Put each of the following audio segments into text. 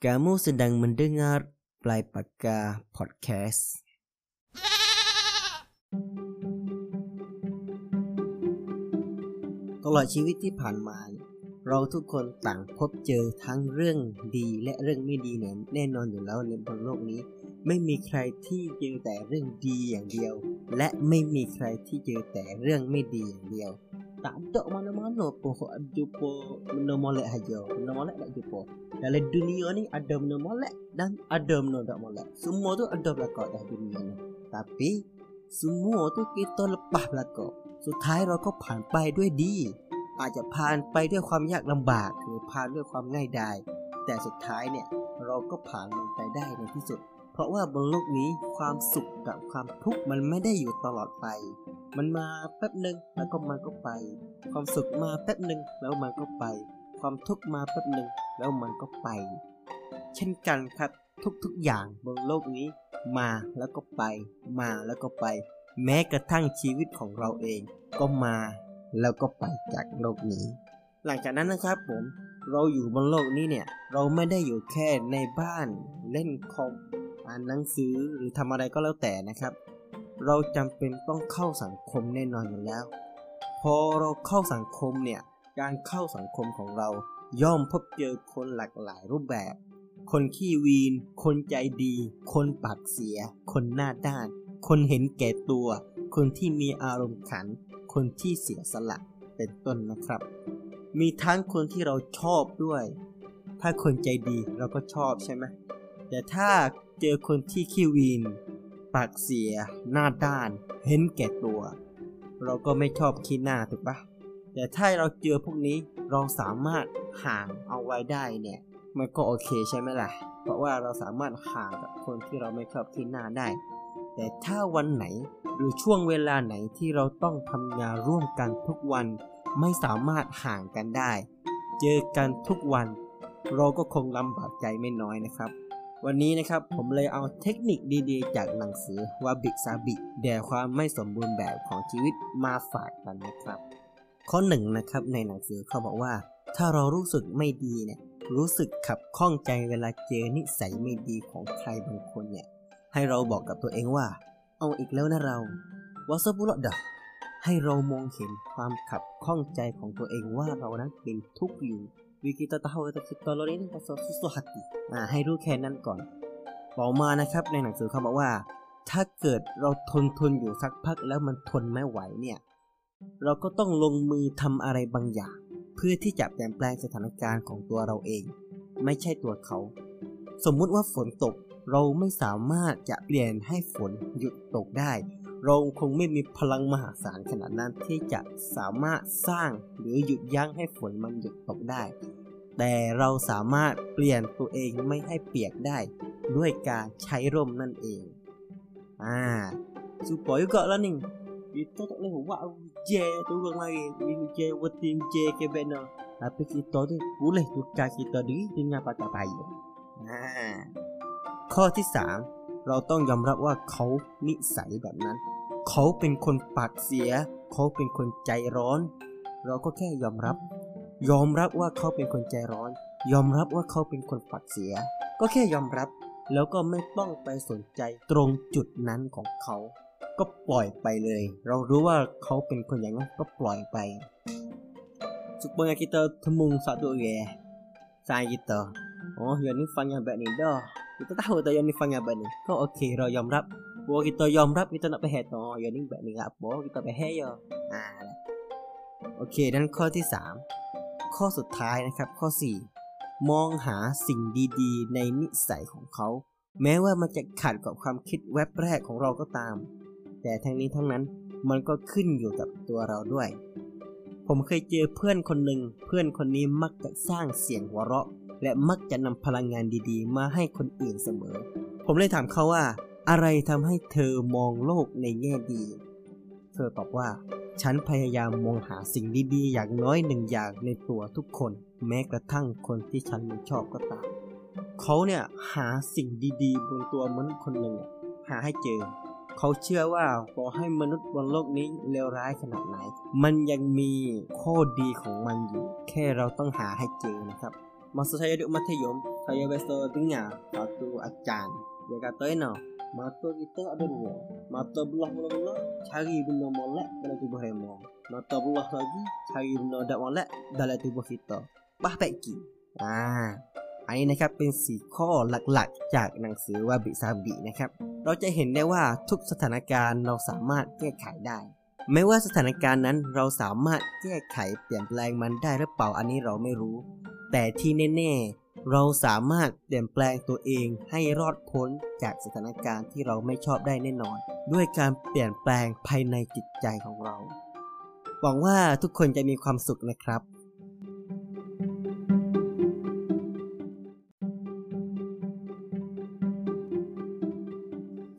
Kamu sedang mendengar Play Paka Podcast. ตลอดชีวิตที่ผ่านมาเนี่ยเราทุกคนต่างพบเจอทั้งเรื่องดีและเรื่องไม่ดีเนี่ยแน่นอนอยู่แล้วในบนโลกนี้ ไม่มีใครที่เจอแต่เรื่องดีอย่างเดียว และไม่มีใครที่เจอแต่เรื่องไม่ดีอย่างเดียว tak ada mana-mana pun kau jumpa benda molek saja. Benda molek tak jumpa. Dalam dunia ni ada benda molek dan ada benda tak molek. Semua tu ada belakang dalam dunia ni. Tapi semua tu kita lepas belakang. สุดท้ายเราก็ผ่านไปด้วยดี อาจจะผ่านไปด้วยความยากลำบากหรือผ่านด้วยความง่ายดายแต่สุดท้ายเนี่ยเราก็ผ่านมันไปได้ในที่สุด เพราะว่าบนโลกนี้ความสุขกับความทุกข์มันไม่ได้อยู่ตลอดไป มันมาแป๊บหนึ่งแล้วก็มันก็ไป ความสุขมาแป๊บหนึ่งแล้วมันก็ไป ความทุกข์มาแป๊บหนึ่งแล้วมันก็ไป เช่นกันครับทุกๆอย่างบนโลกนี้ มาแล้วก็ไป มาแล้วก็ไป แม้กระทั่งชีวิตของเราเอง ก็มาแล้วก็ไปจากโลกนี้ หลังจากนั้นนะครับผมเราอยู่บนโลกนี้เนี่ย เราไม่ได้อยู่แค่ในบ้าน เล่นคอมอ่านหนังสือหรือทำอะไรก็แล้วแต่นะครับ เราจำเป็นต้องเข้าสังคมแน่นอนอยู่แล้ว พอเราเข้าสังคมเนี่ย การเข้าสังคมของเราย่อมพบเจอคนหลากหลายรูปแบบ คนขี้วีน คนใจดี คนปากเสีย คนหน้าด้าน คนเห็นแก่ตัว คนที่มีอารมณ์ขัน คนที่เสียสละ เป็นต้นนะครับ มีทั้งคนที่เราชอบด้วย ถ้าคนใจดีเราก็ชอบใช่ไหมแต่ถ้าเจอคนที่ขี้วีน ปากเสีย หน้าด้าน เห็นแก่ตัว เราก็ไม่ชอบขี้หน้าถูกปะแต่ถ้าเราเจอพวกนี้เราสามารถห่างเอาไว้ได้เนี่ย มันก็โอเคใช่ไหมล่ะ เพราะว่าเราสามารถห่างกับคนที่เราไม่ชอบขี้หน้าได้ แต่ถ้าวันไหนหรือช่วงเวลาไหนที่เราต้องทำงานร่วมกันทุกวัน ไม่สามารถห่างกันได้ เจอกันทุกวัน เราก็คงลำบากใจไม่น้อยนะครับ วันนี้นะครับผมเลยเอาเทคนิคดีๆ จากหนังสือวาบิซาบิแด่ความไม่สมบูรณ์แบบของชีวิตมาฝากกันนะครับ ข้อหนึ่งนะครับในหนังสือเขาบอกว่า ถ้าเรารู้สึกไม่ดีเนี่ยรู้สึกขับข้องใจเวลาเจอนิสัยไม่ดีของใครบางคนเนี่ย ให้เราบอกกับตัวเองว่า เอาอีกแล้วนะเราวาซาบุระดะให้เรามองเห็นความขับข้องใจของตัวเองว่าเรานั้นเป็นทุกข์อยู่ วิกิตาตาหัวตะคิตลอรินตาโซซุสหัติอ่าให้รู้แค่นั้นก่อน ต่อมานะครับในหนังสือเขาบอกว่า ถ้าเกิดเราทนทนอยู่สักพักแล้วมันทนไม่ไหวเนี่ย เราก็ต้องลงมือทำอะไรบางอย่าง เพื่อที่จะเปลี่ยนแปลงสถานการณ์ของตัวเราเอง ไม่ใช่ตัวเขา สมมุติว่าฝนตกเราไม่สามารถจะเปลี่ยนให้ฝนหยุดตกได้ เราคงไม่มีพลังมหาศาลขนาดนั้นที่จะสามารถสร้างหรือหยุดยั้งให้ฝนมันหยุดตกได้ แต่เราสามารถเปลี่ยนตัวเองไม่ให้เปียกได้ ด้วยการใช้ร่มนั่นเอง อ่า supaya juga lah ni kita tak boleh buat hujan turun lagi hujan wetin hujan ke bena tapi kita tu boleh tukar kita diri dengan pakai payung อ่าข้อที่ 3 เราต้องยอมรับว่าเขานิสัยแบบนั้น เขาเป็นคนปากเสีย เขาเป็นคนใจร้อน เราก็แค่ยอมรับ ยอมรับว่าเขาเป็นคนใจร้อน ยอมรับว่าเขาเป็นคนปากเสีย ก็แค่ยอมรับ แล้วก็ไม่ต้องไปสนใจตรงจุดนั้นของเขา ก็ปล่อยไปเลย เรารู้ว่าเขาเป็นคนอย่างนั้นก็ปล่อยไป Supaya kita temung satu ya Sayang kita Oh yang ni fun yang baik ni dah Kita tahu dah yang ni fun yang baik ni Kau okey เรายอมรับพอ kita ยอมรั บ kita nak pergi tu oh yang ni baik ni apa kita pergi ya อ่าโอเค นั่นข้อที่ 3 ข้อสุดท้ายนะครับ ข้อ 4 มองหาสิ่งดีๆ ในนิสัยของเขา แม้ว่ามันจะขัดกับความคิดแวบแรกของเราก็ตาม แต่ทั้งนี้ทั้งนั้นมันก็ขึ้นอยู่กับตัวเราด้วย ผมเคยเจอเพื่อนคนหนึ่ง เพื่อนคนนี้มักจะสร้างเสียงหัวเราะ และมักจะนำพลังงานดีๆ มาให้คนอื่นเสมอ ผมเลยถามเขาว่า อะไรทำให้เธอมองโลกในแง่ดี เธอตอบว่า ฉันพยายามมองหาสิ่งดีๆ อย่างน้อยหนึ่งอย่างในตัวทุกคน แม้กระทั่งคนที่ฉันไม่ชอบก็ตาม เขาเนี่ยหาสิ่งดีๆ บนตัวมนุษย์คนหนึ่งหาให้เจอ เขาเชื่อว่าต่อให้มนุษย์บนโลกนี้เลวร้ายขนาดไหน มันยังมีข้อดีของมันอยู่ แค่เราต้องหาให้เจอนะครับ Masa saya duduk matayum saya biasa dengar satu acan dia kata no mata kita ada dua mata belah mula-mula cari benda molek dalam tubuh remo mata belah lagi cari benda tak molek dalam tubuh kita bah peki อ่า อันนี้นะครับเป็นสีข้อหลักๆ จากหนังสือวาบิซาบินะครับ เราจะเห็นได้ว่าทุกสถานการณ์เราสามารถแก้ไขได้ ไม่ว่าสถานการณ์นั้นเราสามารถแก้ไขเปลี่ยนแปลงมันได้หรือเปล่าอันนี้เราไม่รู้ แต่ที่แน่ๆ เราสามารถเปลี่ยนแปลงตัวเองให้รอดพ้นจากสถานการณ์ที่เราไม่ชอบได้แน่นอน ด้วยการเปลี่ยนแปลงภายในจิตใจของเรา หวังว่าทุกคนจะมีความสุขนะครับ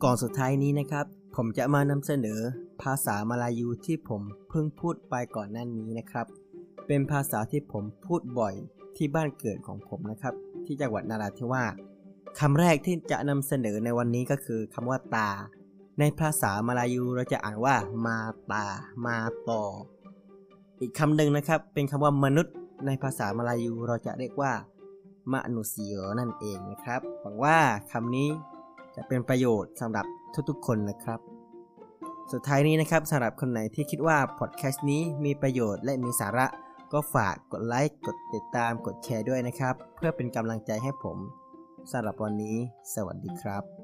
ก่อนสุดท้ายนี้นะครับ ผมจะมานำเสนอภาษามาลายูที่ผมเพิ่งพูดไปก่อนหน้านี้นะครับ เป็นภาษาที่ผมพูดบ่อย ที่บ้านเกิดของผมนะครับ ที่จังหวัดนาราธิวาสคำแรกที่จะนำเสนอในวันนี้ก็คือคำว่าตา ในภาษามาลายูเราจะอ่านว่ามาตา มาตอ อีกคำหนึ่งนะครับ เป็นคำว่ามนุษย์ในภาษามาลายูเราจะเรียกว่ามนุษย์นั่นเองนะครับหวังว่าคำนี้จะเป็นประโยชน์สำหรับทุกๆคนนะครับ สุดท้ายนี้นะครับสำหรับคนไหนที่คิดว่าพอดแคสต์นี้มีประโยชน์และมีสาระ ก็ฝากกดไลค์ กดติดตาม กดแชร์ด้วยนะครับ เพื่อเป็นกำลังใจให้ผมสำหรับวันนี้ สวัสดีครับ